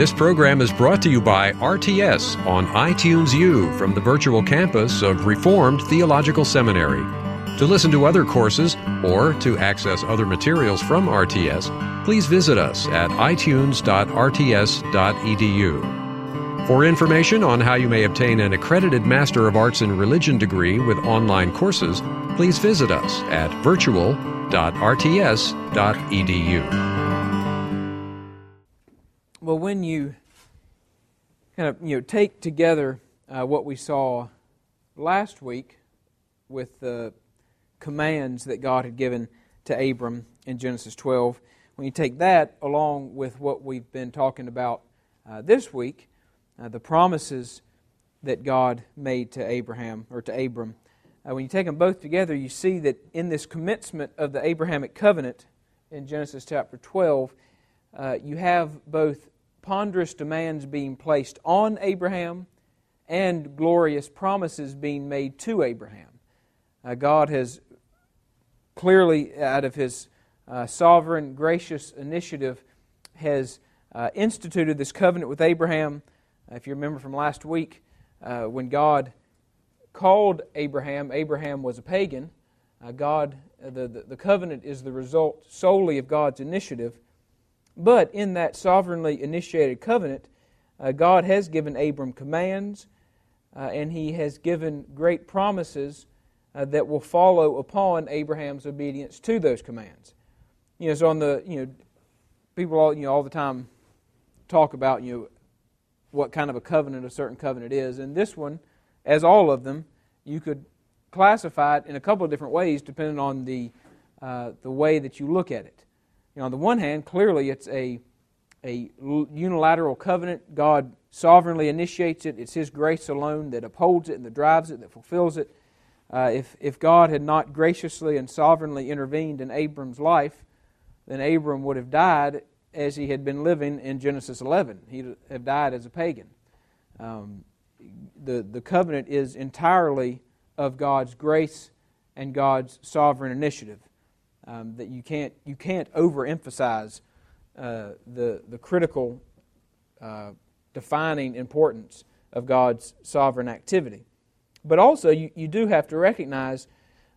This program is brought to you by RTS on iTunes U from the virtual campus of Reformed Theological Seminary. To listen to other courses or to access other materials from RTS, please visit us at itunes.rts.edu. For information on how you may obtain an accredited Master of Arts in Religion degree with online courses, please visit us at virtual.rts.edu. Well, when you kind of you know take together uh, what we saw last week with the commands that God had given to Abram in Genesis 12, when you take that along with what we've been talking about uh, this week, uh, the promises that God made to Abraham or to Abram, uh, when you take them both together, you see that in this commencement of the Abrahamic covenant in Genesis chapter 12, uh, you have both ponderous demands being placed on Abraham and glorious promises being made to Abraham. Uh, God has clearly, out of his uh, sovereign, gracious initiative, has uh, instituted this covenant with Abraham. Uh, if you remember from last week, uh, when God called Abraham, Abraham was a pagan. Uh, God, the, the, the covenant is the result solely of God's initiative. But in that sovereignly initiated covenant, uh, God has given Abram commands, uh, and he has given great promises uh, that will follow upon Abraham's obedience to those commands. You know, so on the you know, people all you know all the time talk about you know what kind of a covenant a certain covenant is, and this one, as all of them, you could classify it in a couple of different ways depending on the uh, the way that you look at it. On the one hand, clearly it's a, a unilateral covenant. God sovereignly initiates it. It's His grace alone that upholds it and that drives it, that fulfills it. Uh, if, if God had not graciously and sovereignly intervened in Abram's life, then Abram would have died as he had been living in Genesis 11. He'd have died as a pagan. Um, the, the covenant is entirely of God's grace and God's sovereign initiative um, that you can't you can't overemphasize uh, the the critical uh, defining importance of God's sovereign activity. But also, you, you do have to recognize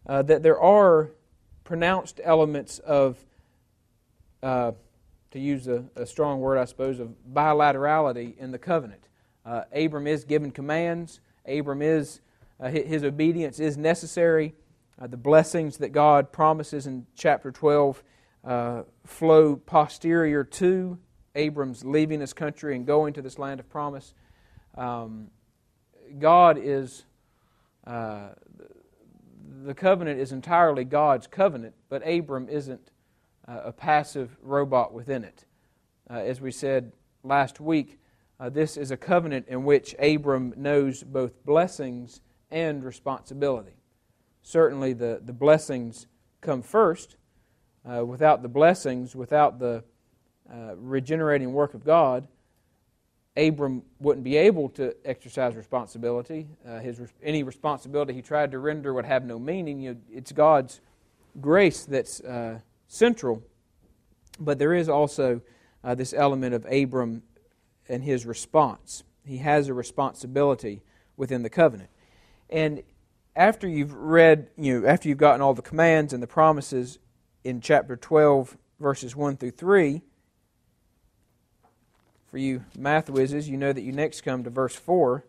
uh, that there are pronounced elements of, uh, to use a, a, strong word, I suppose, of bilaterality in the covenant. Uh, Abram is given commands. Abram is uh, his obedience is necessary. Uh, the blessings that God promises in chapter 12 uh, flow posterior to Abram's leaving his country and going to this land of promise. Um, God is, uh, the covenant is entirely God's covenant, but Abram isn't uh, a passive robot within it. Uh, as we said last week, uh, this is a covenant in which Abram knows both blessings and responsibility certainly the, the blessings come first. Uh, without the blessings, without the uh, regenerating work of God, Abram wouldn't be able to exercise responsibility. Uh, his, any responsibility he tried to render would have no meaning. You it's God's grace that's uh, central, but there is also uh, this element of Abram and his response. He has a responsibility within the covenant. And after you've read, you know, after you've gotten all the commands and the promises in chapter 12, verses 1 through 3, for you math whizzes, you know that you next come to verse 4.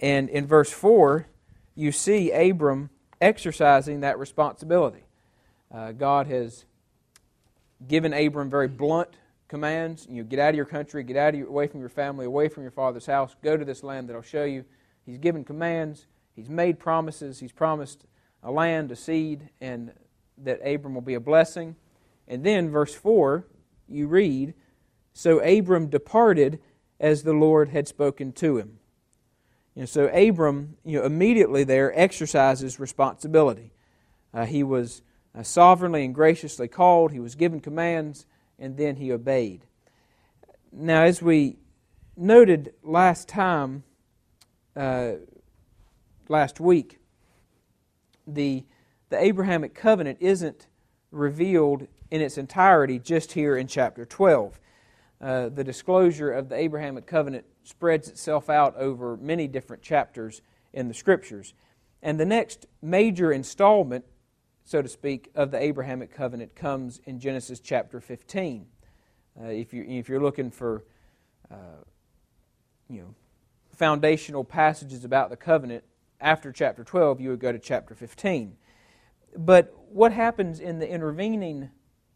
And in verse 4, you see Abram exercising that responsibility. Uh, God has given Abram very blunt commands. You know, get out of your country, get out of your, away from your family, away from your father's house, go to this land that I'll show you. He's given commands. He's made promises. He's promised a land, a seed, and that Abram will be a blessing. And then, verse 4, you read So Abram departed as the Lord had spoken to him. Know, so Abram, you know, immediately there exercises responsibility. Uh, he was uh, sovereignly and graciously called, he was given commands, and then he obeyed. Now, as we noted last time, uh, last week, the, the Abrahamic covenant isn't revealed in its entirety just here in chapter 12. uh, the disclosure of the Abrahamic covenant spreads itself out over many different chapters in the Scriptures. And the next major installment, so to speak, of the Abrahamic covenant comes in Genesis chapter 15. Uh, if, you, if you're looking for uh, you know, foundational passages about the covenant after chapter 12, you would go to chapter 15. But what happens in the intervening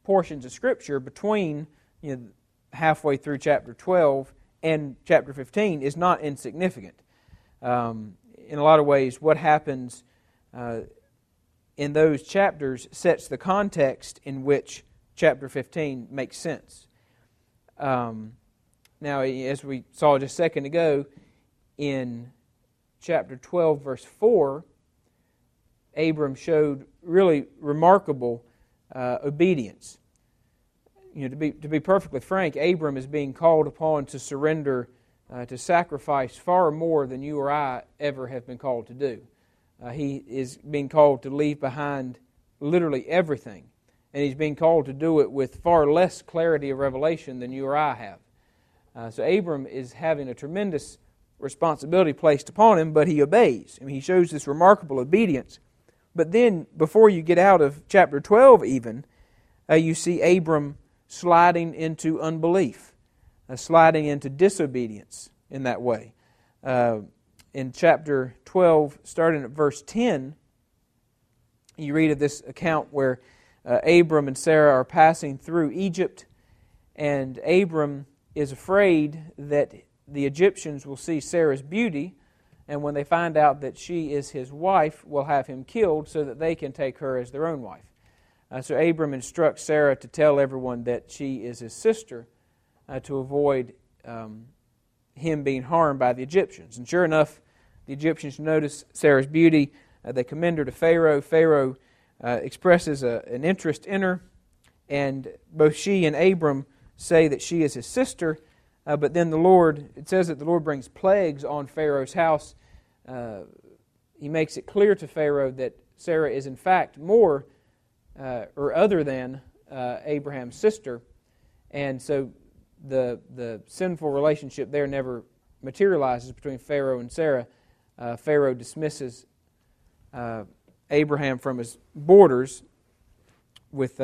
portions of Scripture between you know, halfway through chapter 12 and chapter 15 is not insignificant. Um, in a lot of ways, what happens uh, in those chapters sets the context in which chapter 15 makes sense. Um, now, as we saw just a second ago, in chapter 12, verse 4, Abram showed really remarkable uh, obedience you know, to be, to be perfectly frank, Abram is being called upon to surrender, uh, to sacrifice far more than you or I ever have been called to do. Uh, he is being called to leave behind literally everything. And he's being called to do it with far less clarity of revelation than you or I have. Uh, so Abram is having a tremendous responsibility placed upon him, but he obeys. I mean, he shows this remarkable obedience. But then, before you get out of chapter 12, even, uh, you see Abram sliding into unbelief, uh, sliding into disobedience in that way. Uh, in chapter 12, starting at verse 10, you read of this account where uh, Abram and Sarah are passing through Egypt, and Abram is afraid that the Egyptians will see Sarah's beauty, and when they find out that she is his wife, will have him killed so that they can take her as their own wife. Uh, so Abram instructs Sarah to tell everyone that she is his sister uh, to avoid um, him being harmed by the Egyptians. And sure enough, the Egyptians notice Sarah's beauty. Uh, they commend her to Pharaoh. Pharaoh uh, expresses a, an interest in her, and both she and Abram say that she is his sister. Uh, but then the Lord, it says that the Lord brings plagues on Pharaoh's house. Uh, he makes it clear to Pharaoh that Sarah is, in fact, more uh, or other than uh, Abraham's sister. And so the, the sinful relationship there never materializes between Pharaoh and Sarah. Uh, Pharaoh dismisses uh, Abraham from his borders with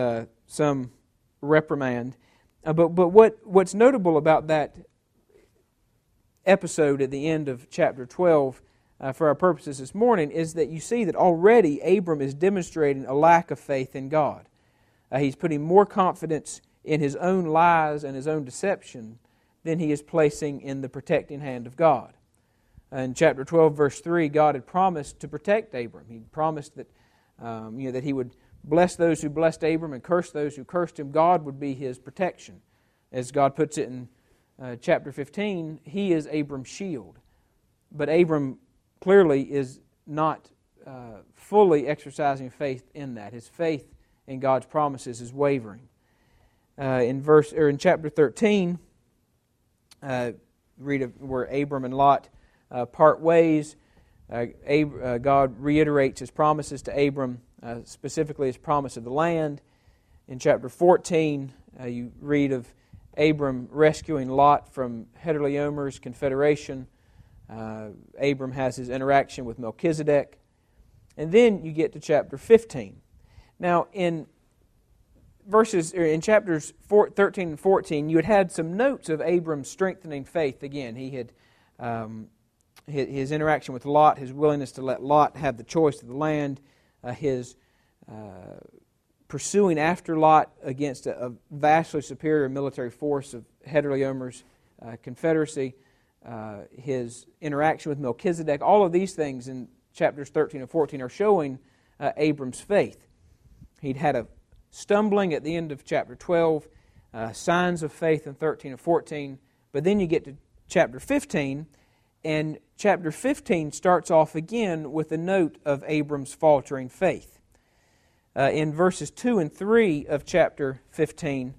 some reprimand. Uh, but but what, what's notable about that episode at the end of chapter 12 uh, for our purposes this morning is that you see that already Abram is demonstrating a lack of faith in God. Uh, he's putting more confidence in his own lies and his own deception than he is placing in the protecting hand of God. In chapter 12, verse 3, God had promised to protect Abram. He promised that, um, you know, that he would bless those who blessed Abram and curse those who cursed him. God would be his protection. As God puts it in uh, chapter 15, he is Abram's shield. But Abram clearly is not uh, fully exercising faith in that. His faith in God's promises is wavering. Uh, in verse or in chapter 13, uh, read of where Abram and Lot uh, part ways. Uh, Ab- God reiterates His promises to Abram, specifically His promise of the land. In chapter 14, you read of Abram rescuing Lot from Chedorlaomer's confederation uh, Abram has his interaction with Melchizedek. And then you get to chapter 15. Now, in verses in chapters 13 and 14, you had had some notes of Abram's strengthening faith. Again, he had um, his, interaction with Lot, his willingness to let Lot have the choice of the land, uh, his uh, pursuing after Lot against a, a, vastly superior military force of Chedorlaomer's uh, confederacy uh, his interaction with Melchizedek, all of these things in chapters 13 and 14 are showing uh, Abram's faith. He'd had a stumbling at the end of chapter 12, uh, signs of faith in 13 and 14, but then you get to chapter 15, and chapter 15 starts off again with a note of Abram's faltering faith. Uh, in verses 2 and 3 of chapter 15,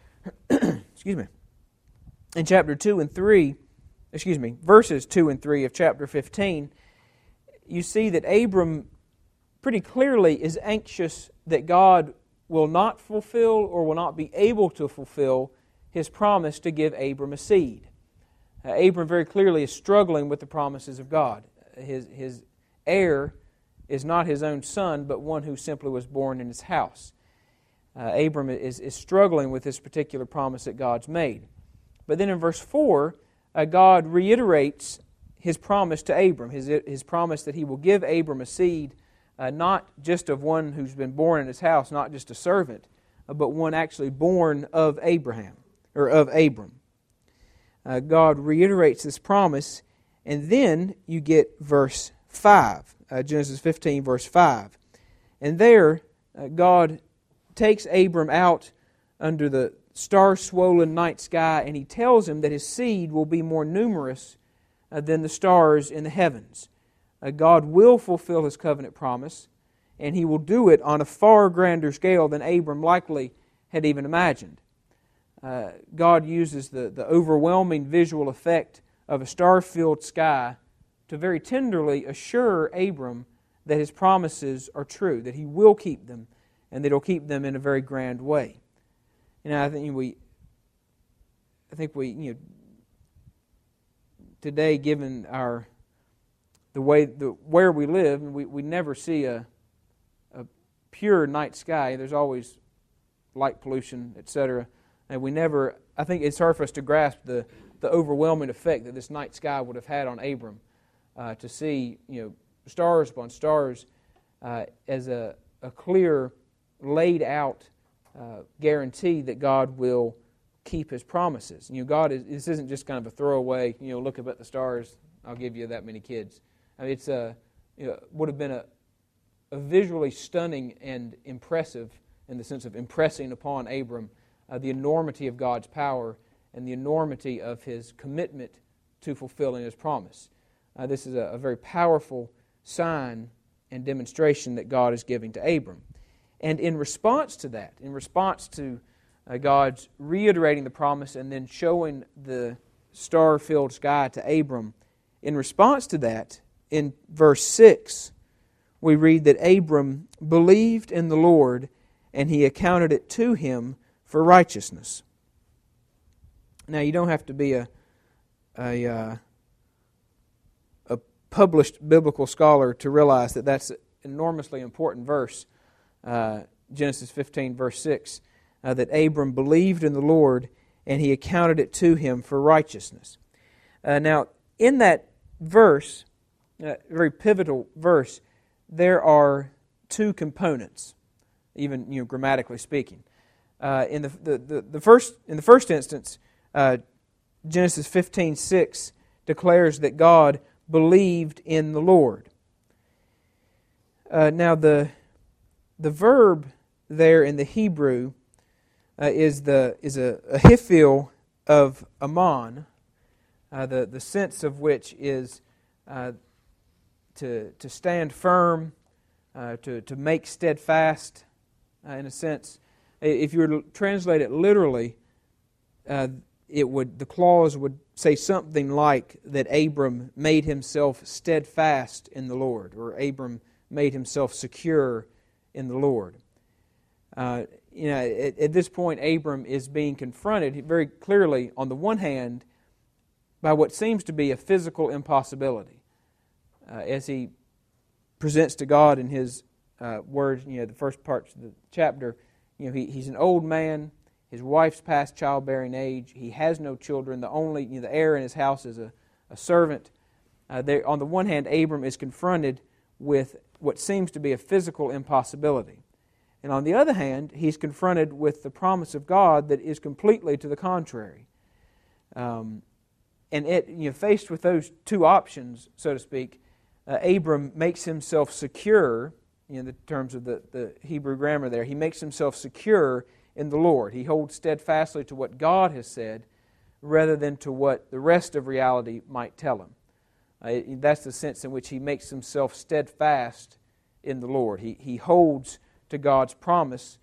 excuse me, in chapter 2 and 3, excuse me, verses 2 and 3 of chapter 15, you see that Abram pretty clearly is anxious that God will not fulfill or will not be able to fulfill his promise to give Abram a seed. Uh, Abram very clearly is struggling with the promises of God. His, his heir is not his own son, but one who simply was born in his house. Uh, Abram is, is struggling with this particular promise that God's made. But then in verse 4, uh, God reiterates his promise to Abram, his, his promise that he will give Abram a seed, uh, not just of one who's been born in his house, not just a servant, uh, but one actually born of Abraham, or of Abram. Uh, God reiterates this promise, and then you get verse 5, uh, Genesis 15, verse 5. And there, uh, God takes Abram out under the star swollen night sky, and he tells him that his seed will be more numerous uh, than the stars in the heavens. Uh, God will fulfill his covenant promise, and he will do it on a far grander scale than Abram likely had even imagined. Uh, God uses the, the overwhelming visual effect of a star filled sky to very tenderly assure Abram that his promises are true, that he will keep them, and that he'll keep them in a very grand way. And I think we, I think we, you know, today, given our the way the where we live, we, we never see a a pure night sky. There's always light pollution, etc. And we never. I think it's hard for us to grasp the the overwhelming effect that this night sky would have had on Abram uh, to see you know stars upon stars uh, as a, a clear laid out uh, guarantee that God will keep His promises. You know, God is this isn't just kind of a throwaway. You know, look up at the stars. I'll give you that many kids. I mean, it's a you know, would have been a, a visually stunning and impressive in the sense of impressing upon Abram uh, the enormity of God's power and the enormity of His commitment to fulfilling His promise. Uh, this is a, a very powerful sign and demonstration that God is giving to Abram. And in response to that, in response to uh, God's reiterating the promise and then showing the star filled sky to Abram, in response to that, in verse 6, we read that Abram believed in the Lord and he accounted it to him for righteousness. Now, you don't have to be a, a, uh, a published biblical scholar to realize that that's an enormously important verse uh, Genesis 15, verse 6, uh, that Abram believed in the Lord and he accounted it to him for righteousness. Uh, now, in that verse, very pivotal verse, there are two components, even you know, grammatically speaking. Uh, in the, the, the, the, first, in the first instance, uh, Genesis 15, 6 declares that God believed in the Lord. now, the the verb there in the Hebrew uh, is, the, is a, a hifil of aman, uh, the, the sense of which is uh, to, to stand firm, uh, to, to make steadfast, uh, in a sense. If you were to translate it literally, uh, it would, the clause would say something like that Abram made himself steadfast in the Lord, or Abram made himself secure in the Lord. Uh, you know, at, at, this point, Abram is being confronted very clearly, on the one hand, by what seems to be a physical impossibility. Uh, as he presents to God in his uh, words, you know, the first parts of the chapter, you know, he, he's an old man. His wife's past childbearing age. He has no children. The only, you know, the heir in his house is a, a servant. Uh, there, on the one hand, Abram is confronted with what seems to be a physical impossibility. And on the other hand, he's confronted with the promise of God that is completely to the contrary. Um, and it, you know, faced with those two options, so to speak, uh, Abram makes himself secure, in the terms of the, the Hebrew grammar there, he makes himself secure in the Lord. He holds steadfastly to what God has said rather than to what the rest of reality might tell him. Uh, that's the sense in which he makes himself steadfast in the Lord. He, he holds to God's promise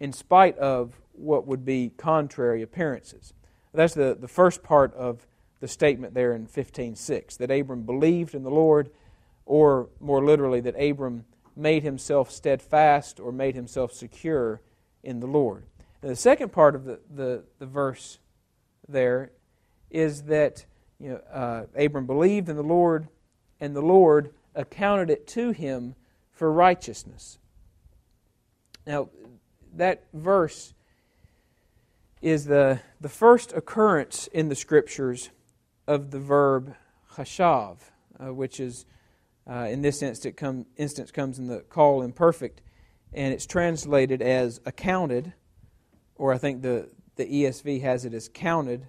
in spite of what would be contrary appearances. That's the, the first part of the statement there in 15.6, that Abram believed in the Lord, or more literally, that Abram made himself steadfast or made himself secure in the Lord. And the second part of the, the, the verse there is that you know, uh, Abram believed in the Lord, and the Lord accounted it to him for righteousness. Now, that verse is the, the first occurrence in the Scriptures of the verb chashav, uh, which is, uh, in this instance, come, instance, comes in the Qal imperfect, and it's translated as accounted, or I think the, the ESV has it as counted.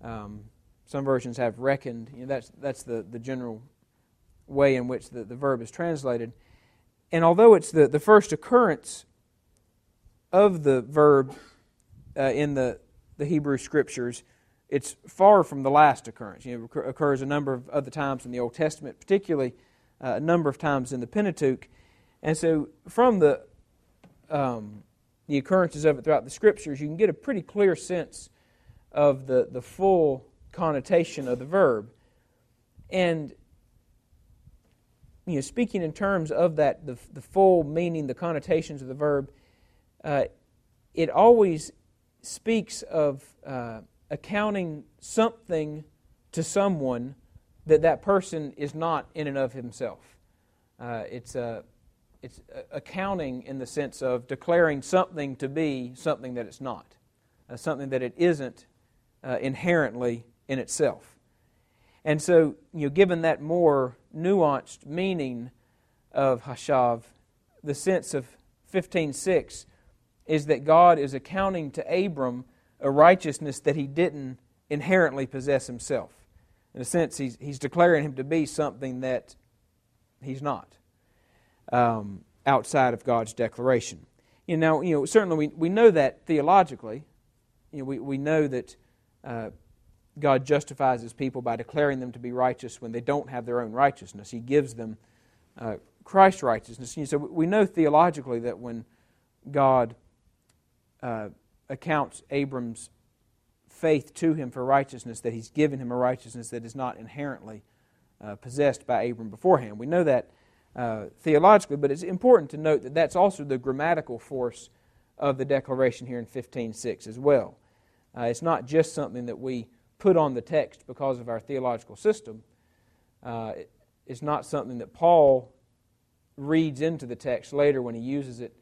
Um, some versions have reckoned. You know, that's, that's the, the general way in which the, the verb is translated. And although it's the, the first occurrence of the verb uh, in the, the Hebrew Scriptures, it's far from the last occurrence. You know, it occurs a number of other times in the Old Testament, particularly a number of times in the Pentateuch. And so, from the um, the occurrences of it throughout the Scriptures, you can get a pretty clear sense of the, the full connotation of the verb. And you know, speaking in terms of that, the, the full meaning, the connotations of the verb, uh, it always speaks of uh, accounting something to someone that that person is not in and of himself. Uh, it's, uh, it's accounting in the sense of declaring something to be something that it's not, uh, something that it isn't uh, inherently in itself. And so, you know, given that more nuanced meaning of chashav, the sense of 15.6 is that God is accounting to Abram a righteousness that he didn't inherently possess himself. In a sense, he's, he's declaring him to be something that he's not um, outside of God's declaration. You know, you know, certainly we, we know that theologically. You know, we, we know that uh, God justifies his people by declaring them to be righteous when they don't have their own righteousness. He gives them uh, Christ's righteousness. Know, so we know theologically that when God uh, accounts Abram's faith to him for righteousness, that he's given him a righteousness that is not inherently uh, possessed by Abram beforehand. We know that uh, theologically, but it's important to note that that's also the grammatical force of the declaration here in 15.6 as well. Uh, it's not just something that we put on the text because of our theological system. Uh, it, it's not something that Paul reads into the text later when he uses it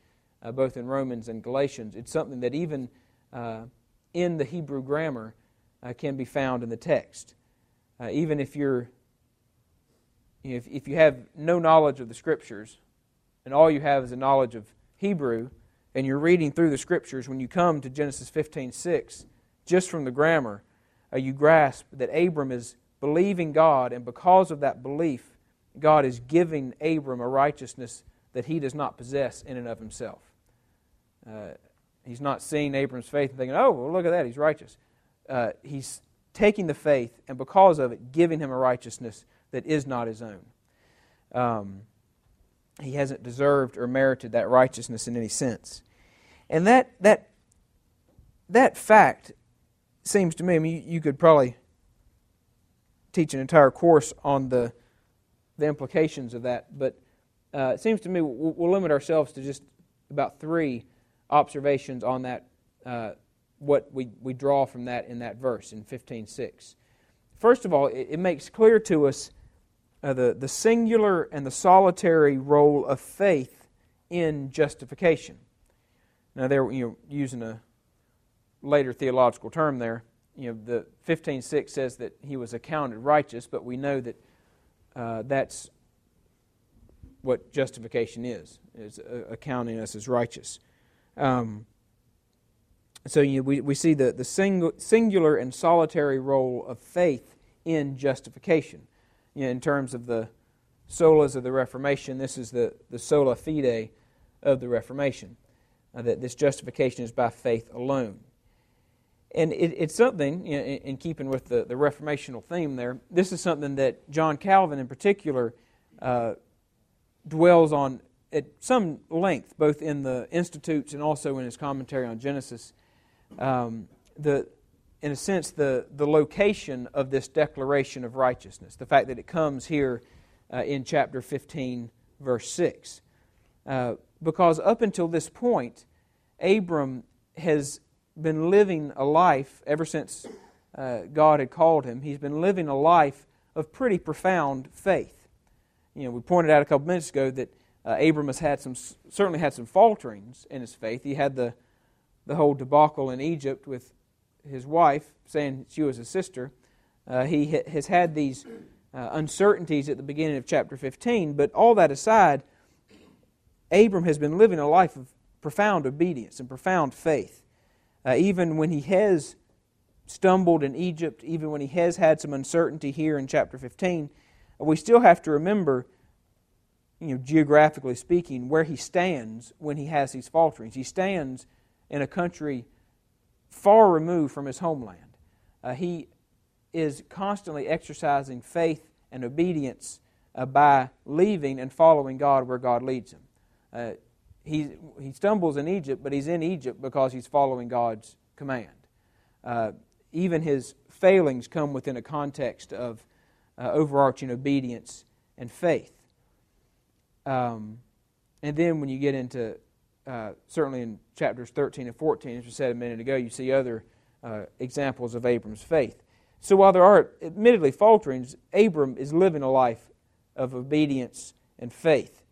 uh, both in Romans and Galatians. It's something that even uh, in the Hebrew grammar uh, can be found in the text. Uh, even if you're if, if you have no knowledge of the scriptures and all you have is a knowledge of Hebrew and you're reading through the scriptures when you come to Genesis 15:6 just from the grammar uh, you grasp that Abram is believing God and because of that belief God is giving Abram a righteousness that he does not possess in and of himself. Uh, he's not seeing Abram's faith and thinking, oh, well, look at that, he's righteous. Uh, he's taking the faith and because of it, giving him a righteousness that is not his own. Um, he hasn't deserved or merited that righteousness in any sense. And that, that, that fact seems to me, I mean, you, you could probably teach an entire course on the, the implications of that, but uh, it seems to me we'll, we'll limit ourselves to just about three observations on that, uh, what we, we draw from that in that verse in 15.6. First of all, it, it makes clear to us uh, the, the singular and the solitary role of faith in justification. Now, there, you know, using a later theological term there, you know, the 15.6 says that he was accounted righteous, but we know that uh, that's what justification is, is uh, accounting us as righteous. Um, so you we, we see the, the singular and solitary role of faith in justification. You know, in terms of the solas of the Reformation, this is the, the sola fide of the Reformation, uh, that this justification is by faith alone. And it, it's something, you know, in, in, keeping with the, the reformational theme there, this is something that John Calvin in particular uh, dwells on at some length, both in the Institutes and also in his commentary on Genesis, um, the, in a sense, the, the location of this declaration of righteousness, the fact that it comes here uh, in chapter 15, verse 6. Uh, because up until this point, Abram has been living a life ever since uh, God had called him. He's been living a life of pretty profound faith. You know, we pointed out a couple minutes ago that uh, Abram has had some, certainly had some falterings in his faith. He had the, the whole debacle in Egypt with his wife saying she was his sister. Uh, he ha- has had these uh, uncertainties at the beginning of chapter 15, but all that aside, Abram has been living a life of profound obedience and profound faith. Uh, even when he has stumbled in Egypt, even when he has had some uncertainty here in chapter 15, we still have to remember, you know, geographically speaking, where he stands when he has these falterings. He stands in a country far removed from his homeland. Uh, he is constantly exercising faith and obedience uh, by leaving and following God where God leads him. Uh, he, he stumbles in Egypt, but he's in Egypt because he's following God's command. Uh, even his failings come within a context of uh, overarching obedience and faith. Um, and then when you get into, uh, certainly in chapters 13 and 14, as we said a minute ago, you see other uh, examples of Abram's faith. So while there are admittedly falterings, Abram is living a life of obedience and faith.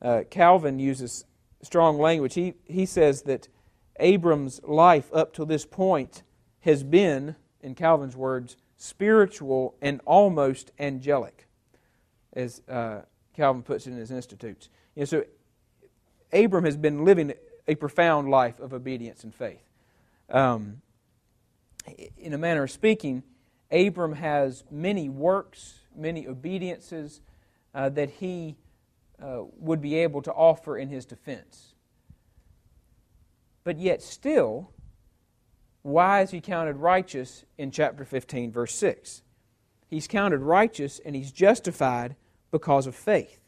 Uh, Calvin uses strong language. He, he says that Abram's life up to this point has been, in Calvin's words, spiritual and almost angelic, as uh, Calvin puts it in his Institutes. You know, so Abram has been living a profound life of obedience and faith. Um, in a manner of speaking, Abram has many works, many obediences uh, that he uh, would be able to offer in his defense. But yet, still, why is he counted righteous in chapter 15, verse 6? He's counted righteous and he's justified because of faith.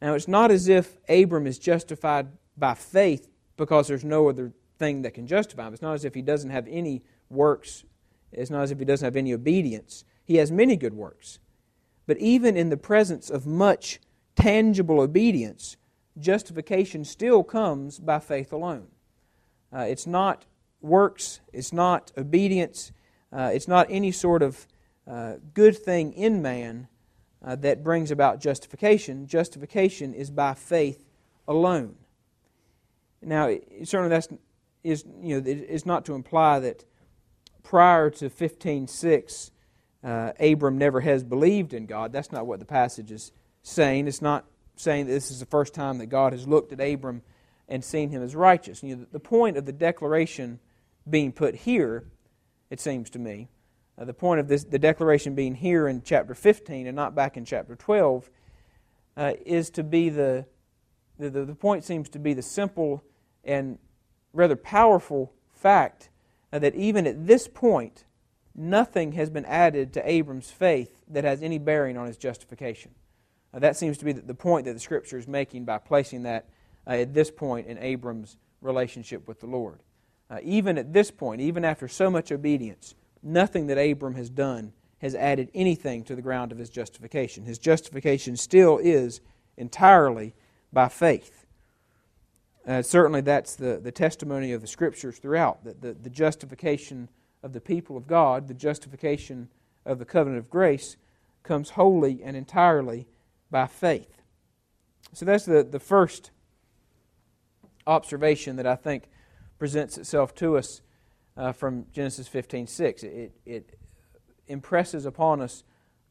Now, it's not as if Abram is justified by faith because there's no other thing that can justify him. It's not as if he doesn't have any works, it's not as if he doesn't have any obedience. He has many good works. But even in the presence of much tangible obedience, justification still comes by faith alone. Uh, it's not works, it's not obedience, uh, it's not any sort of uh, good thing in man uh, that brings about justification. Justification is by faith alone. Now, certainly that's is you know it's not to imply that prior to 15:6 uh, Abram never has believed in God. That's not what the passage is saying. It's not saying that this is the first time that God has looked at Abram and seen him as righteous. You know, the point of the declaration being put here, it seems to me, uh, the point of this, the declaration being here in chapter 15 and not back in chapter 12, uh, is to be the, the, the point seems to be the simple and rather powerful fact uh, that even at this point, nothing has been added to Abram's faith that has any bearing on his justification. Uh, that seems to be the point that the Scripture is making by placing that uh, at this point in Abram's relationship with the Lord. Uh, even at this point, even after so much obedience, nothing that Abram has done has added anything to the ground of his justification. His justification still is entirely by faith. Uh, certainly, that's the, the testimony of the Scriptures throughout that the, the justification of the people of God, the justification of the covenant of grace, comes wholly and entirely by faith. So that's the, the first observation that I think presents itself to us uh, from Genesis 15 6. It, it impresses upon us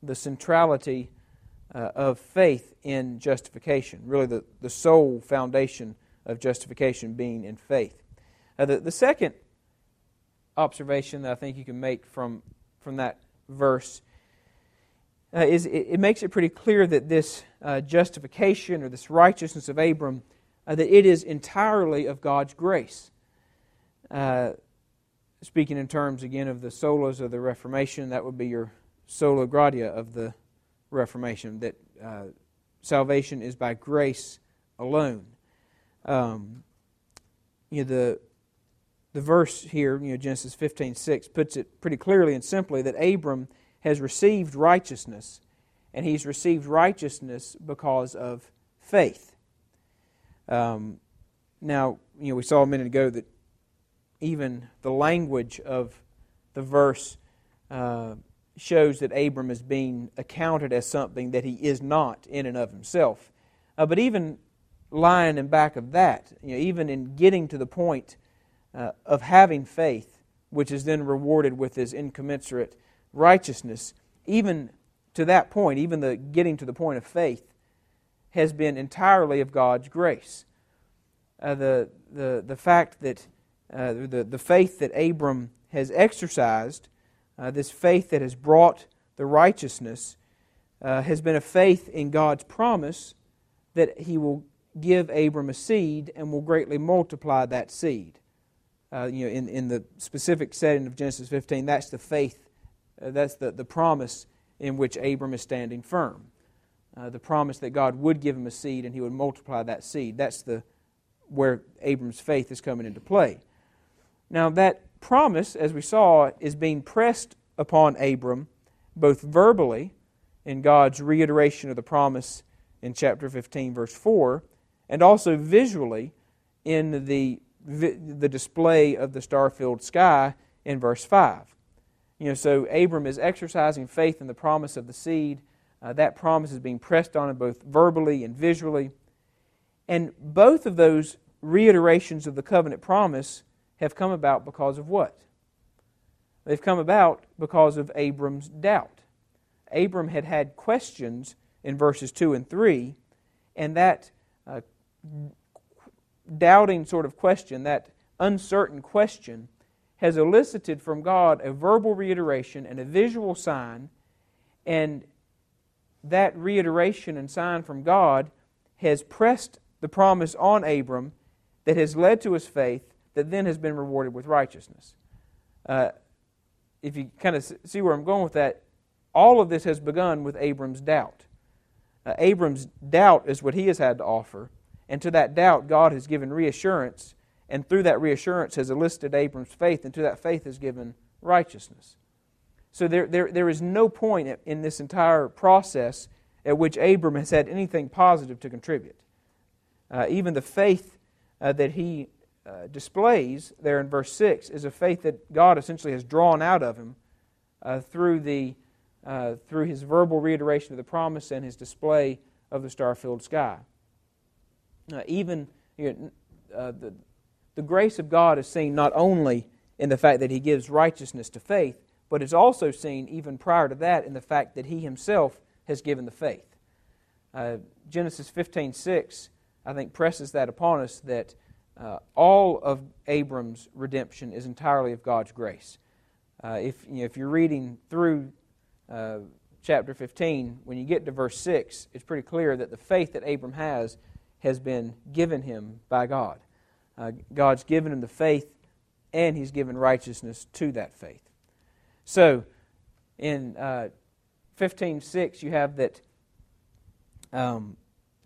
the centrality uh, of faith in justification, really, the, the sole foundation of justification being in faith. Uh, the, the second observation that I think you can make from, from that verse uh, is it, it, makes it pretty clear that this uh, justification or this righteousness of Abram, uh, that it is entirely of God's grace. Uh, speaking in terms again of the solas of the Reformation, that would be your sola gratia of the Reformation, that uh, salvation is by grace alone. Um, you know, the the verse here, you know, Genesis 15, 6, puts it pretty clearly and simply that Abram has received righteousness, and he's received righteousness because of faith. Um, now, you know, we saw a minute ago that even the language of the verse uh, shows that Abram is being accounted as something that he is not in and of himself. Uh, but even lying in back of that, you know, even in getting to the point uh, of having faith, which is then rewarded with his incommensurate righteousness, even to that point, even the getting to the point of faith, has been entirely of God's grace. Uh, the, the, the fact that uh, the, the faith that Abram has exercised, uh, this faith that has brought the righteousness, uh, has been a faith in God's promise that he will give Abram a seed and will greatly multiply that seed. Uh, you know, in, in the specific setting of Genesis 15, that's the faith, uh, that's the, the promise in which Abram is standing firm. Uh, the promise that God would give him a seed and he would multiply that seed. That's the, where Abram's faith is coming into play. Now, that promise, as we saw, is being pressed upon Abram both verbally in God's reiteration of the promise in chapter 15, verse 4, and also visually in the, the display of the star filled sky in verse 5. You know, so Abram is exercising faith in the promise of the seed. Uh, that promise is being pressed on him both verbally and visually. And both of those reiterations of the covenant promise have come about because of what? They've come about because of Abram's doubt. Abram had had questions in verses 2 and 3, and that uh, doubting sort of question, that uncertain question, has elicited from God a verbal reiteration and a visual sign, and that reiteration and sign from God has pressed the promise on Abram that has led to his faith that then has been rewarded with righteousness. Uh, if you kind of see where I'm going with that, all of this has begun with Abram's doubt. Uh, Abram's doubt is what he has had to offer, and to that doubt, God has given reassurance, and through that reassurance has elicited Abram's faith, and to that faith has given righteousness. So there, there, there is no point in this entire process at which Abram has had anything positive to contribute. Uh, even the faith uh, that he uh, displays there in verse 6 is a faith that God essentially has drawn out of him uh, through, the, uh, through his verbal reiteration of the promise and his display of the star filled sky. Even you know, uh, the, the grace of God is seen not only in the fact that he gives righteousness to faith, but it's also seen even prior to that in the fact that he himself has given the faith. Uh, Genesis 15 6, I think, presses that upon us that uh, all of Abram's redemption is entirely of God's grace. Uh, if, you know, if you're reading through uh, chapter 15, when you get to verse 6, it's pretty clear that the faith that Abram has has been given him by God. Uh, God's given him the faith, and he's given righteousness to that faith. So, in uh, 15.6, you have that um,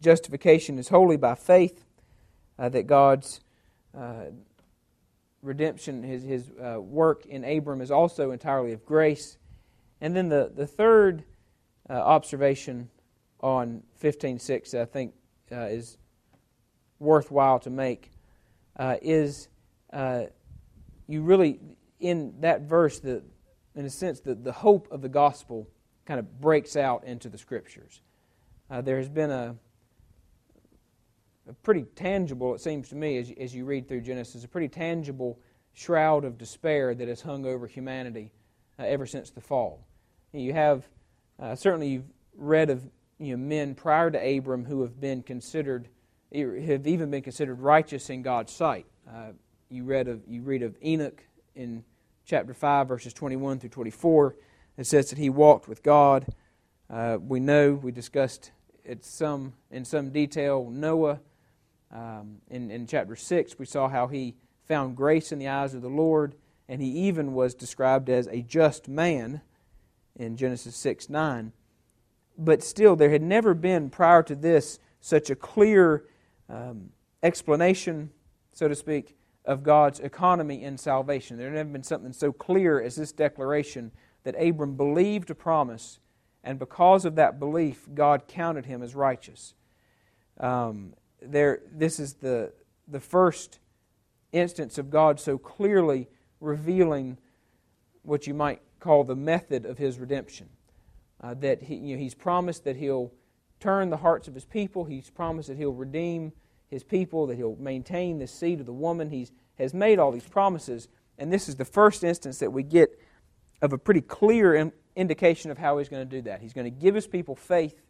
justification is wholly by faith uh, that God's uh, redemption, his, his uh, work in Abram, is also entirely of grace. And then the, the third uh, observation on 15.6 I think uh, is worthwhile to make uh, is you really, in that verse, the, in a sense, the, the hope of the gospel kind of breaks out into the scriptures. there has been a pretty tangible, it seems to me, as as you read through Genesis, a pretty tangible shroud of despair that has hung over humanity uh, ever since the fall. You have, uh, certainly, you've read of you know, men prior to Abram who have been considered, have even been considered righteous in God's sight. Uh, you, read of, you read of Enoch in chapter 5, verses 21 through 24. It says that he walked with God. Uh, we know, we discussed it some, in some detail, Noah um, in, in chapter 6, we saw how he found grace in the eyes of the Lord, and he even was described as a just man in Genesis 6 9. But still, there had never been prior to this such a clear um, explanation, so to speak, of God's economy in salvation. There had never been something so clear as this declaration that Abram believed a promise, and because of that belief, God counted him as righteous. Um, there, this is the, the first instance of God so clearly revealing what you might call the method of his redemption. Uh, that he, you know, he's promised that he'll turn the hearts of his people, he's promised that he'll redeem his people, that he'll maintain the seed of the woman. He has made all these promises, and this is the first instance that we get of a pretty clear in, indication of how he's going to do that. He's going to give his people faith,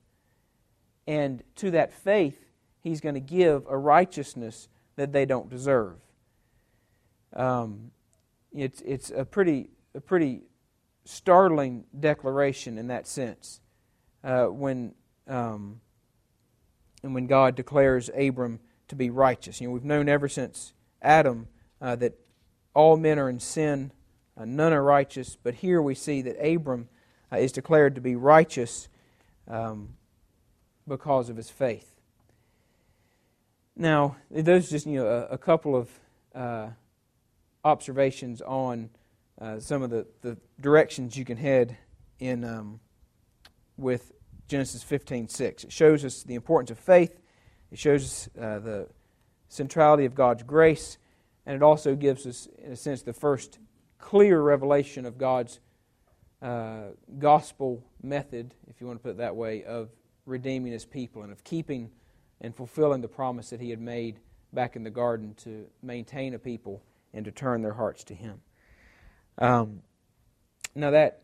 and to that faith, he's going to give a righteousness that they don't deserve. Um, it's, it's a pretty, a pretty startling declaration in that sense. Uh, when, um, and when God declares Abram to be righteous. You know, we've known ever since Adam uh, that all men are in sin, uh, none are righteous, but here we see that Abram uh, is declared to be righteous um, because of his faith. Now, those just you know a, a couple of uh, observations on uh, some of the, the directions you can head in um, with Genesis 15:6. It shows us the importance of faith. It shows us uh, the centrality of God's grace, and it also gives us, in a sense, the first clear revelation of God's uh, gospel method, if you want to put it that way, of redeeming His people and of keeping and fulfilling the promise that He had made back in the garden to maintain a people and to turn their hearts to Him. Um, now that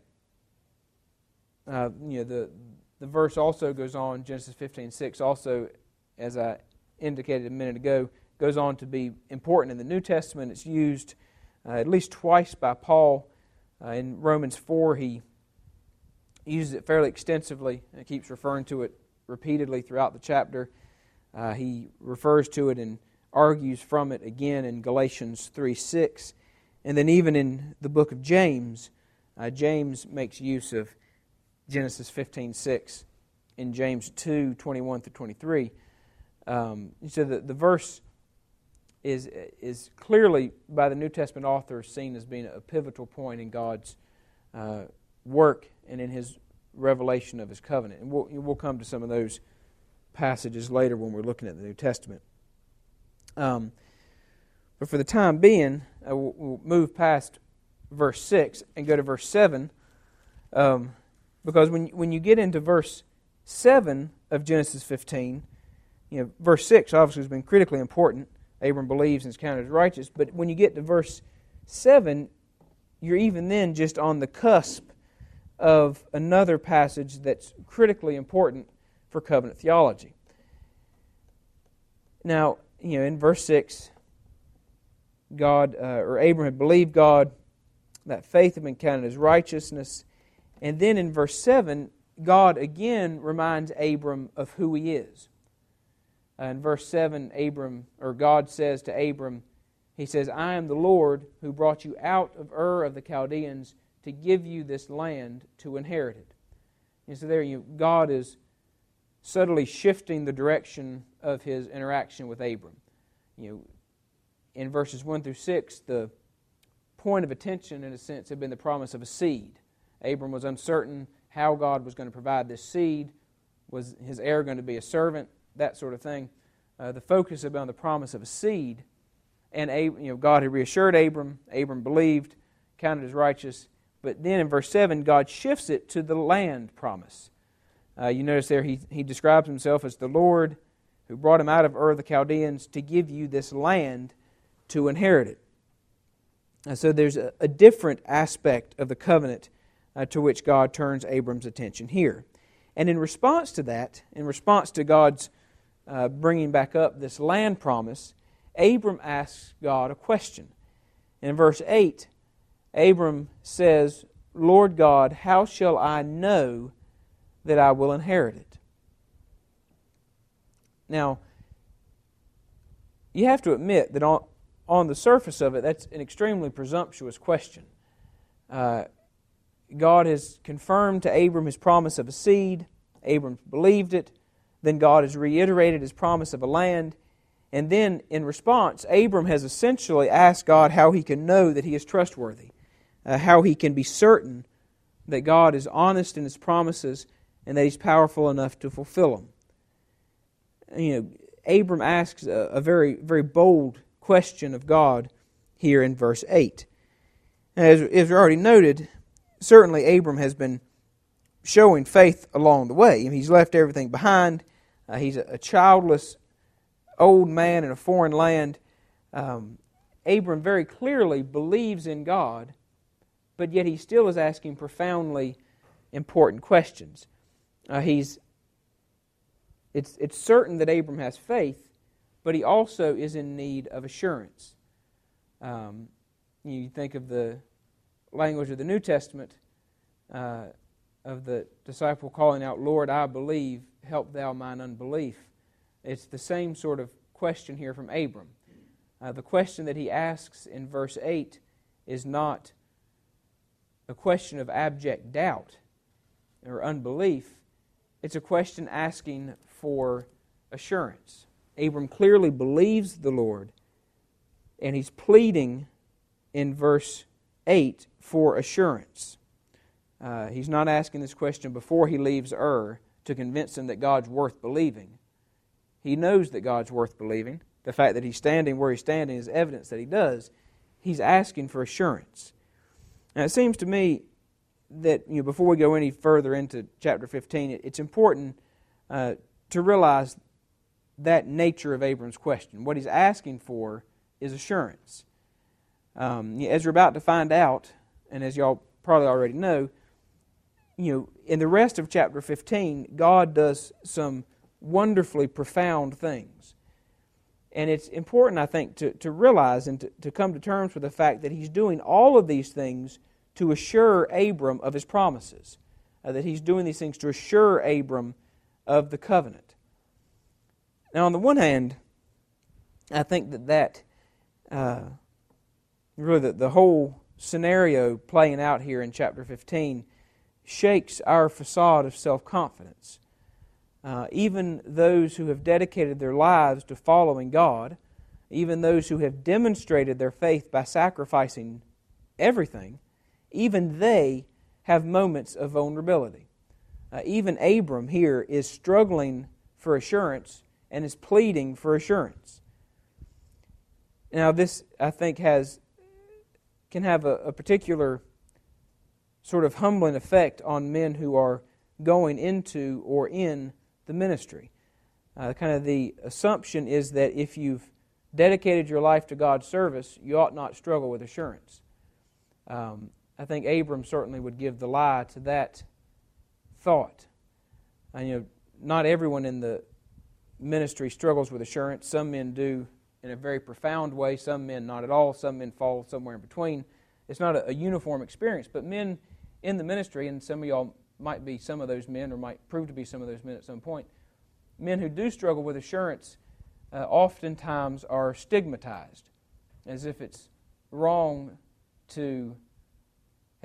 uh, you know the the verse also goes on Genesis fifteen six also as I indicated a minute ago goes on to be important in the New Testament. It's used uh, at least twice by Paul uh, in Romans four. He uses it fairly extensively and keeps referring to it repeatedly throughout the chapter. Uh, he refers to it and argues from it again in Galatians 3 6. And then, even in the book of James, uh, James makes use of Genesis 15 6 in James 2 21 through 23. Um, so the, the verse is, is clearly, by the New Testament author, seen as being a pivotal point in God's uh, work and in his revelation of his covenant. And we'll, we'll come to some of those passages later when we're looking at the New Testament. Um, but for the time being, uh, we'll, move past verse 6 and go to verse 7. Um, because when, when you get into verse 7 of Genesis 15, you know, verse 6 obviously has been critically important. Abram believes and is counted as righteous. But when you get to verse 7, you're even then just on the cusp of another passage that's critically important for covenant theology. Now, you know, in verse 6, God, uh, or Abram had believed God, that faith had been counted as righteousness. And then in verse 7, God again reminds Abram of who he is. Uh, in verse 7, Abram, or God says to Abram, He says, I am the Lord who brought you out of Ur of the Chaldeans to give you this land to inherit it. And so there you God is subtly shifting the direction of his interaction with Abram. You know, in verses 1 through 6, the point of attention, in a sense, had been the promise of a seed. Abram was uncertain how God was going to provide this seed. Was his heir going to be a servant? That sort of thing. Uh, the focus had been on the promise of a seed. And you know, God had reassured Abram. Abram believed, counted as righteous. But then in verse 7, God shifts it to the land promise. Uh, you notice there he, he describes himself as the Lord who brought him out of Ur of the Chaldeans to give you this land to inherit it. And so there's a, a different aspect of the covenant uh, to which God turns Abram's attention here. And in response to that, in response to God's uh, bringing back up this land promise, Abram asks God a question. In verse 8, Abram says, Lord God, how shall I know that I will inherit it? Now, you have to admit that on, on the surface of it, that's an extremely presumptuous question. Uh, God has confirmed to Abram his promise of a seed. Abram believed it. Then God has reiterated his promise of a land. And then, in response, Abram has essentially asked God how he can know that he is trustworthy, uh, how he can be certain that God is honest in his promises and that he's powerful enough to fulfill them. You know, Abram asks a, a very, very bold question of God here in verse 8. As, as we already noted, certainly Abram has been showing faith along the way. He's left everything behind. Uh, he's a, a, childless old man in a foreign land. Um, Abram very clearly believes in God, but yet he still is asking profoundly important questions. Uh, he's, it's, it's certain that Abram has faith, but he also is in need of assurance. Um, you think of the language of the New Testament uh, of the disciple calling out, Lord, I believe, help thou mine unbelief. It's the same sort of question here from Abram. Uh, the question that he asks in verse 8 is not a question of abject doubt or unbelief, it's a question asking for assurance. Abram clearly believes the Lord, and he's pleading in verse 8 for assurance. Uh, he's not asking this question before he leaves Ur to convince him that God's worth believing. He knows that God's worth believing. The fact that he's standing where he's standing is evidence that he does. He's asking for assurance. Now, it seems to me that you know, before we go any further into chapter 15, it, it's important uh, to realize that nature of Abram's question. What he's asking for is assurance. Um, as we're about to find out, and as y'all probably already know, you know, in the rest of chapter 15, God does some wonderfully profound things. And it's important, I think, to, to realize and to, to come to terms with the fact that He's doing all of these things to assure Abram of His promises. Uh, that He's doing these things to assure Abram of the covenant. Now, on the one hand, I think that that uh, really the, the whole scenario playing out here in chapter 15 shakes our facade of self confidence. Uh, even those who have dedicated their lives to following God, even those who have demonstrated their faith by sacrificing everything, even they have moments of vulnerability. Uh, even Abram here is struggling for assurance and is pleading for assurance. Now, this, I think, has can have a, a particular sort of humbling effect on men who are going into or in the ministry. Uh, kind of the assumption is that if you've dedicated your life to God's service, you ought not struggle with assurance. Um, I think Abram certainly would give the lie to that thought. And, you know, not everyone in the ministry struggles with assurance. Some men do in a very profound way, some men not at all, some men fall somewhere in between. It's not a, a uniform experience, but men in the ministry, and some of y'all might be some of those men or might prove to be some of those men at some point, men who do struggle with assurance uh, oftentimes are stigmatized as if it's wrong to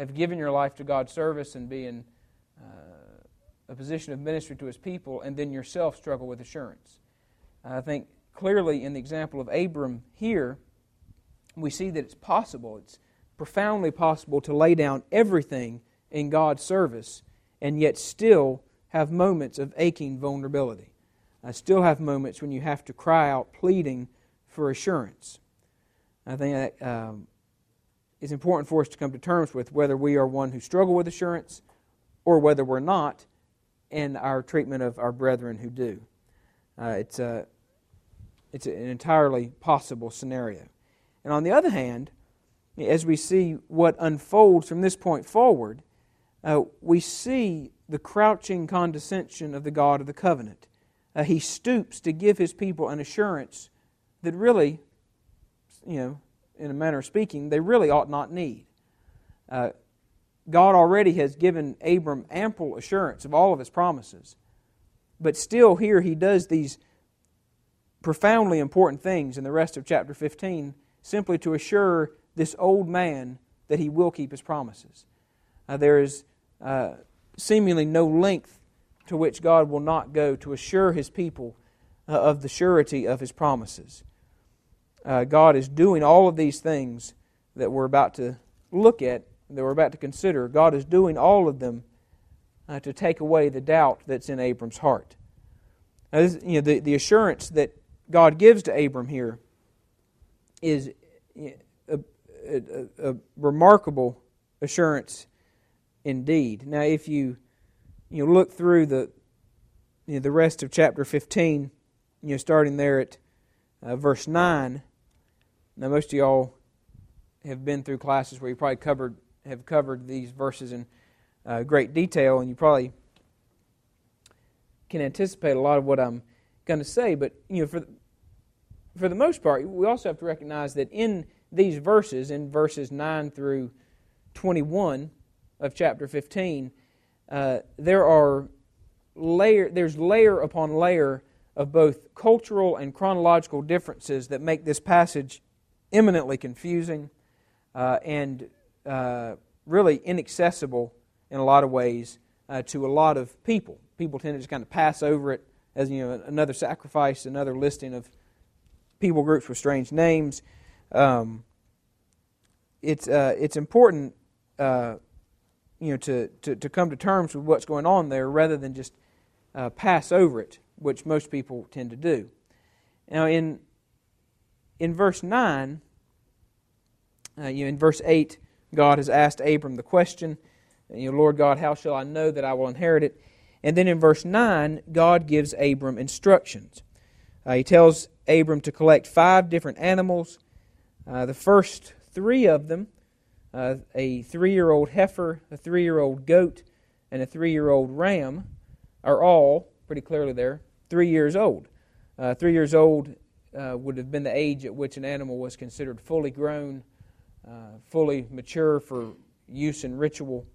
have given your life to God's service and be in uh, a position of ministry to His people, and then yourself struggle with assurance. I think clearly in the example of Abram here, we see that it's possible, it's profoundly possible to lay down everything in God's service and yet still have moments of aching vulnerability. I still have moments when you have to cry out pleading for assurance. I think that um, is important for us to come to terms with whether we are one who struggle with assurance or whether we're not in our treatment of our brethren who do. Uh, it's, a, it's an entirely possible scenario. And on the other hand, as we see what unfolds from this point forward, uh, we see the crouching condescension of the God of the covenant. Uh, he stoops to give his people an assurance that really, you know, in a manner of speaking, they really ought not need. Uh, God already has given Abram ample assurance of all of his promises. But still, here he does these profoundly important things in the rest of chapter 15 simply to assure this old man that he will keep his promises. Uh, there is uh, seemingly no length to which God will not go to assure his people uh, of the surety of his promises. Uh, God is doing all of these things that we're about to look at, that we're about to consider. God is doing all of them uh, to take away the doubt that's in Abram's heart. Now, this, you know, the, the assurance that God gives to Abram here is a, a, a remarkable assurance indeed. Now, if you you know, look through the you know, the rest of chapter 15, you know, starting there at uh, verse 9. Now, most of y'all have been through classes where you probably covered have covered these verses in uh, great detail, and you probably can anticipate a lot of what I'm going to say. But you know, for for the most part, we also have to recognize that in these verses, in verses 9 through 21 of chapter 15, uh, there are layer there's layer upon layer of both cultural and chronological differences that make this passage eminently confusing uh, and uh, really inaccessible in a lot of ways uh, to a lot of people. People tend to just kind of pass over it as you know another sacrifice, another listing of people groups with strange names. Um, it's uh, it's important uh, you know to, to, to come to terms with what's going on there rather than just uh, pass over it, which most people tend to do. Now in in verse nine, uh, you know, in verse eight, God has asked Abram the question, you know, Lord God, how shall I know that I will inherit it? And then in verse 9, God gives Abram instructions. Uh, he tells Abram to collect five different animals. Uh, the first three of them, uh, a three year old heifer, a three year old goat, and a three year old ram, are all, pretty clearly there, three years old. Uh, three years old uh, would have been the age at which an animal was considered fully grown uh, fully mature for use in ritual.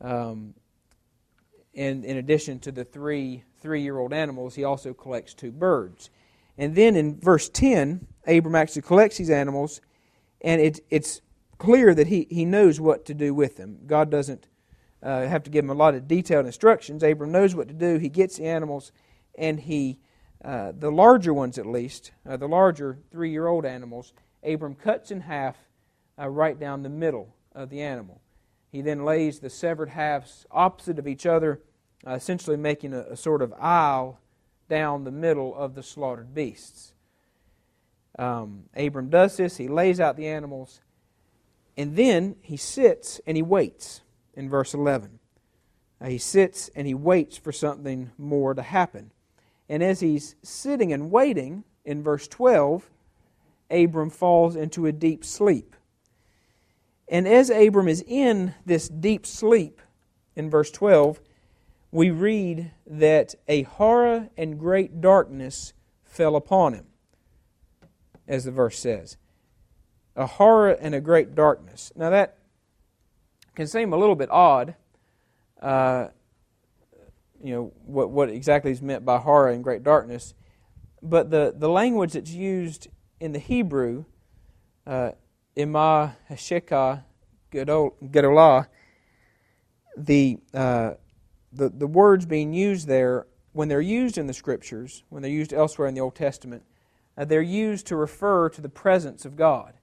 Um, and in addition to the three three year old animals, he also collects two birds. And then in verse 10, Abram actually collects these animals, and it, it's clear that he, he knows what to do with them. God doesn't uh, have to give him a lot of detailed instructions. Abram knows what to do. He gets the animals, and he, uh, the larger ones at least, uh, the larger three year old animals, Abram cuts in half uh, right down the middle of the animal. He then lays the severed halves opposite of each other, uh, essentially making a, a, sort of aisle down the middle of the slaughtered beasts. Um, Abram does this, he lays out the animals, and then he sits and he waits in verse 11. Uh, he sits and he waits for something more to happen. And as he's sitting and waiting, in verse 12, Abram falls into a deep sleep. And as Abram is in this deep sleep, in verse 12, we read that a horror and great darkness fell upon him, as the verse says. A horror and a great darkness. Now, that can seem a little bit odd. Uh, you know, what, what exactly is meant by horror and great darkness. But the, the language that's used in the Hebrew uh, Ima Hasheka Gedolah, the, uh, the, the words being used there, when they're used in the Scriptures, when they're used elsewhere in the Old Testament, uh, they're used to refer to the presence of God.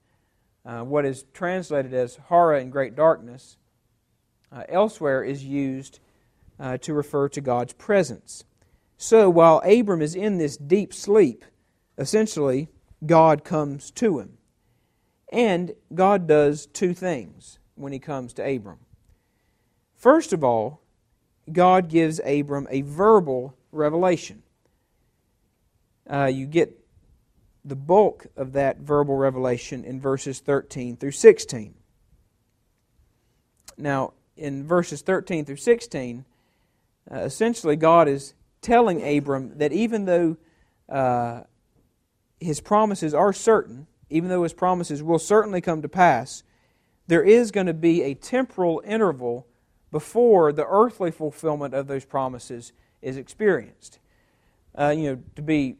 Uh, what is translated as horror and great darkness uh, elsewhere is used uh, to refer to God's presence. So while Abram is in this deep sleep, essentially, God comes to him. And God does two things when he comes to Abram. First of all, God gives Abram a verbal revelation. Uh, you get the bulk of that verbal revelation in verses 13 through 16. Now, in verses 13 through 16, uh, essentially God is telling Abram that even though uh, his promises are certain, even though his promises will certainly come to pass, there is going to be a temporal interval before the earthly fulfillment of those promises is experienced. Uh, you know, to be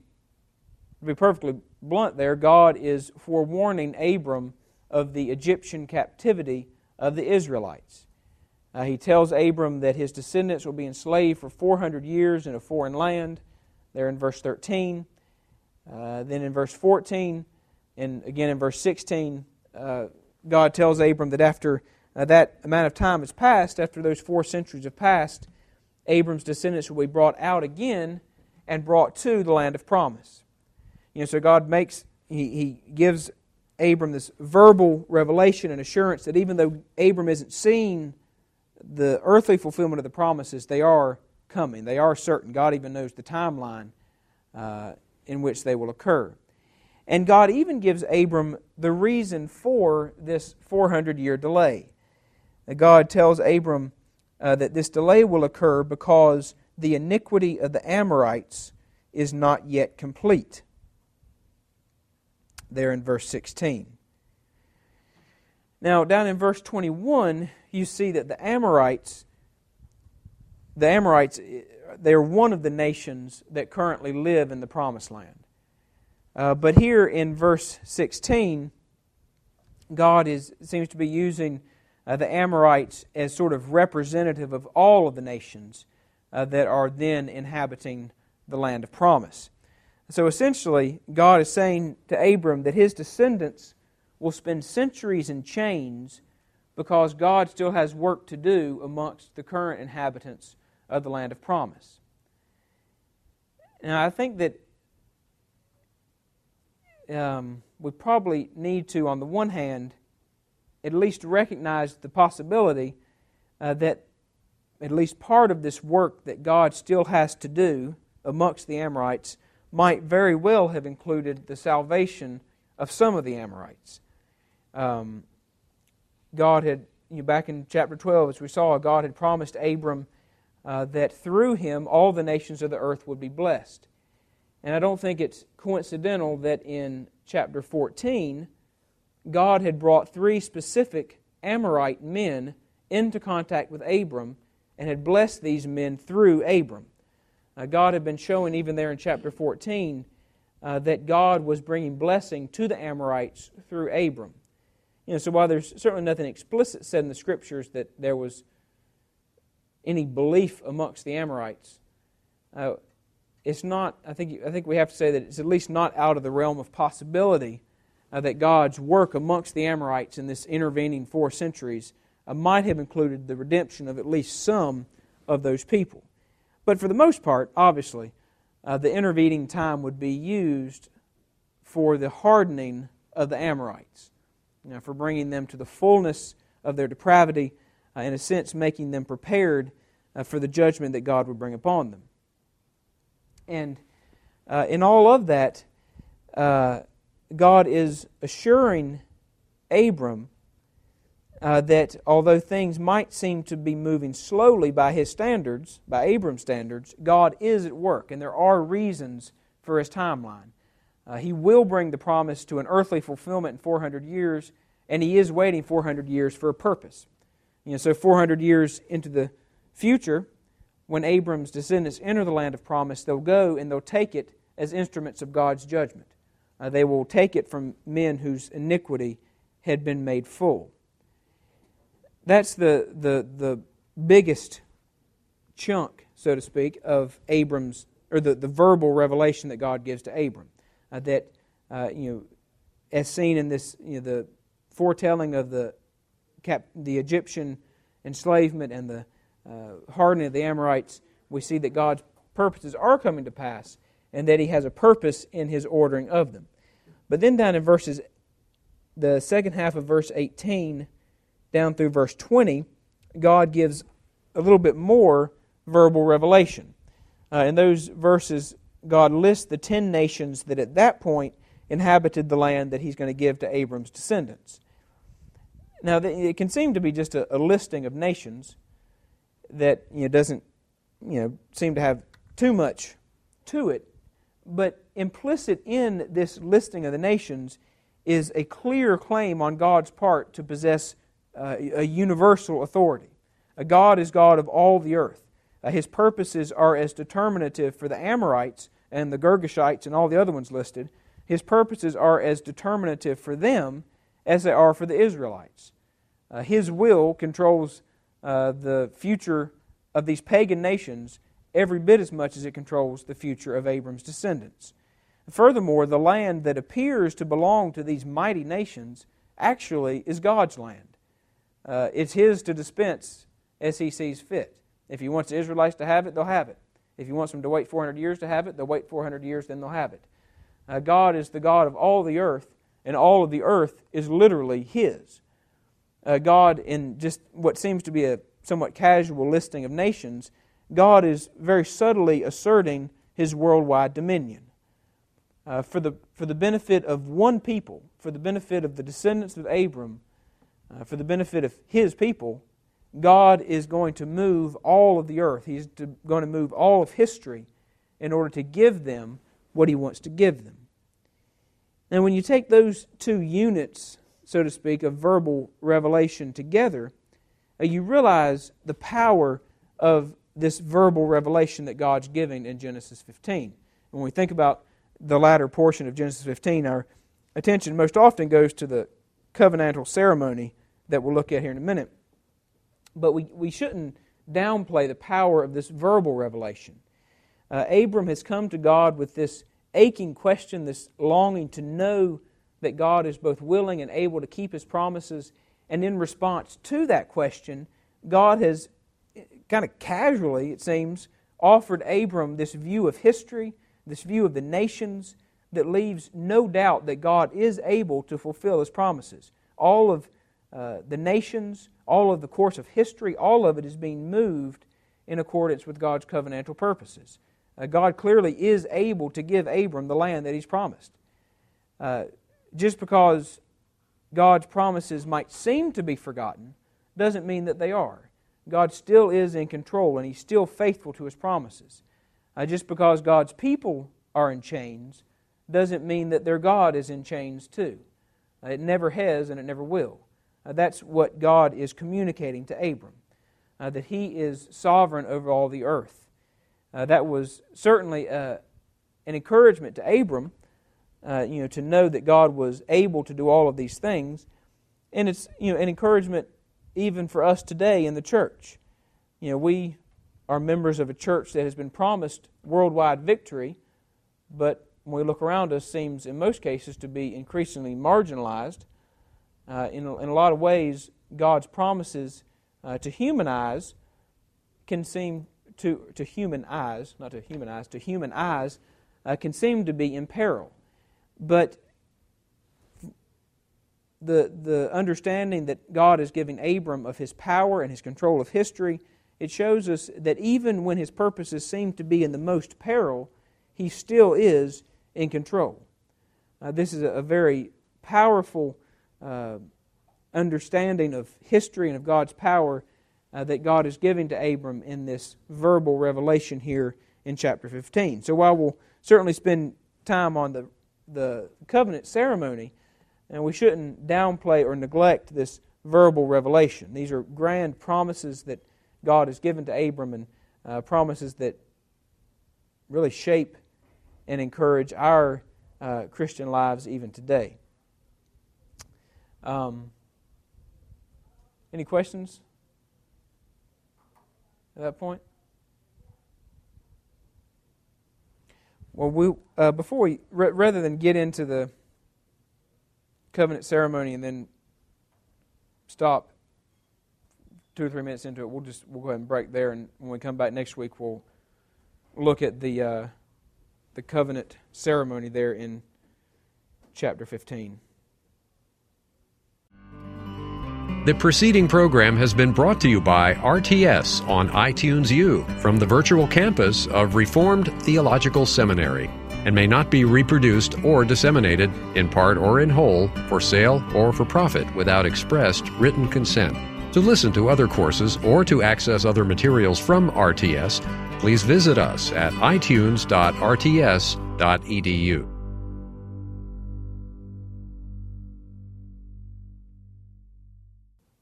to be perfectly blunt, there, God is forewarning Abram of the Egyptian captivity of the Israelites. Uh, he tells Abram that his descendants will be enslaved for 400 years in a foreign land, there in verse 13. Uh, then in verse 14, and again in verse 16, uh, God tells Abram that after uh, that amount of time has passed, after those four centuries have passed, Abram's descendants will be brought out again and brought to the land of promise. You know, so God makes, he, he gives Abram this verbal revelation and assurance that even though Abram isn't seeing the earthly fulfillment of the promises, they are coming. They are certain. God even knows the timeline uh, in which they will occur. And God even gives Abram the reason for this 400 year delay. God tells Abram uh, that this delay will occur because the iniquity of the Amorites is not yet complete. There in verse 16. Now, down in verse 21, you see that the Amorites, the Amorites, they're one of the nations that currently live in the promised land. Uh, but here in verse 16, God is, seems to be using uh, the Amorites as sort of representative of all of the nations uh, that are then inhabiting the land of promise. So essentially, God is saying to Abram that his descendants will spend centuries in chains because God still has work to do amongst the current inhabitants of the land of promise. And I think that um, we probably need to, on the one hand, at least recognize the possibility uh, that at least part of this work that God still has to do amongst the Amorites might very well have included the salvation of some of the Amorites. Um, God had, you know, back in chapter 12, as we saw, God had promised Abram uh, that through him all the nations of the earth would be blessed. And I don't think it's coincidental that in chapter 14, God had brought three specific Amorite men into contact with Abram and had blessed these men through Abram. Uh, God had been showing, even there in chapter 14, uh, that God was bringing blessing to the Amorites through Abram. You know, so while there's certainly nothing explicit said in the scriptures that there was any belief amongst the Amorites, uh, it's not. I think I think we have to say that it's at least not out of the realm of possibility uh, that God's work amongst the Amorites in this intervening four centuries uh, might have included the redemption of at least some of those people. But for the most part, obviously, uh, the intervening time would be used for the hardening of the Amorites, for bringing them to the fullness of their depravity, uh, in a sense, making them prepared uh, for the judgment that God would bring upon them. And uh, in all of that, uh, God is assuring Abram uh, that although things might seem to be moving slowly by his standards, by Abram's standards, God is at work, and there are reasons for his timeline. Uh, he will bring the promise to an earthly fulfillment in 400 years, and he is waiting 400 years for a purpose. You know, so 400 years into the future, when Abram's descendants enter the land of promise, they'll go and they'll take it as instruments of God's judgment. Uh, they will take it from men whose iniquity had been made full. That's the, the, the biggest chunk, so to speak, of Abram's, or the, the verbal revelation that God gives to Abram. Uh, that, uh, you know, as seen in this, you know, the foretelling of the, cap, the Egyptian enslavement and the uh, hardening of the Amorites, we see that God's purposes are coming to pass and that he has a purpose in his ordering of them. But then down in verses, the second half of verse 18 down through verse 20, God gives a little bit more verbal revelation. Uh, in those verses, God lists the ten nations that at that point inhabited the land that he's going to give to Abram's descendants. Now, it can seem to be just a, a listing of nations that you know, doesn't you know, seem to have too much to it. But implicit in this listing of the nations is a clear claim on God's part to possess uh, a universal authority. A God is God of all the earth. Uh, his purposes are as determinative for the Amorites and the Girgashites and all the other ones listed. His purposes are as determinative for them as they are for the Israelites. Uh, his will controls uh, the future of these pagan nations every bit as much as it controls the future of Abram's descendants. Furthermore, the land that appears to belong to these mighty nations actually is God's land. Uh, it's His to dispense as He sees fit. If He wants the Israelites to have it, they'll have it. If He wants them to wait 400 years to have it, they'll wait 400 years, then they'll have it. Uh, God is the God of all the earth, and all of the earth is literally His. Uh, God, in just what seems to be a somewhat casual listing of nations, God is very subtly asserting His worldwide dominion. Uh, for, the, for the benefit of one people, for the benefit of the descendants of Abram, uh, for the benefit of His people, God is going to move all of the earth. He's going to move all of history in order to give them what He wants to give them. Now, when you take those two units, so to speak, of verbal revelation together, uh, you realize the power of this verbal revelation that God's giving in Genesis 15. When we think about the latter portion of Genesis 15, our attention most often goes to the covenantal ceremony that we'll look at here in a minute. But we, we shouldn't downplay the power of this verbal revelation. Uh, Abram has come to God with this aching question, this longing to know that God is both willing and able to keep his promises. And in response to that question, God has kind of casually, it seems, offered Abram this view of history, this view of the nations that leaves no doubt that God is able to fulfill his promises. All of uh, the nations, all of the course of history, all of it is being moved in accordance with God's covenantal purposes. Uh, God clearly is able to give Abram the land that he's promised. Uh, just because God's promises might seem to be forgotten doesn't mean that they are. God still is in control and he's still faithful to his promises. Uh, just because God's people are in chains doesn't mean that their God is in chains too. Uh, it never has and it never will. Uh, that's what God is communicating to Abram, uh, that he is sovereign over all the earth. Uh, that was certainly uh, an encouragement to Abram, uh, you know, to know that God was able to do all of these things, and it's you know an encouragement even for us today in the church. You know, we are members of a church that has been promised worldwide victory, but when we look around us, seems in most cases to be increasingly marginalized. Uh, in, in a lot of ways, God's promises uh, to human eyes can seem to, to human eyes, not to human eyes, to human eyes, uh, can seem to be in peril. But the, the understanding that God is giving Abram of his power and his control of history, it shows us that even when his purposes seem to be in the most peril, he still is in control. Uh, this is a, a very powerful uh, understanding of history and of God's power uh, that God is giving to Abram in this verbal revelation here in chapter 15. So while we'll certainly spend time on the, the covenant ceremony, and we shouldn't downplay or neglect this verbal revelation. These are grand promises that God has given to Abram and uh, promises that really shape and encourage our uh, Christian lives even today. Um, any questions? at that point? Well, we uh, before we r- rather than get into the covenant ceremony and then stop two or three minutes into it, we'll just we'll go ahead and break there, and when we come back next week, we'll look at the uh, the covenant ceremony there in chapter fifteen. The preceding program has been brought to you by RTS on iTunes U from the virtual campus of Reformed Theological Seminary and may not be reproduced or disseminated, in part or in whole, for sale or for profit without expressed written consent. To listen to other courses or to access other materials from RTS, please visit us at itunes.rts.edu.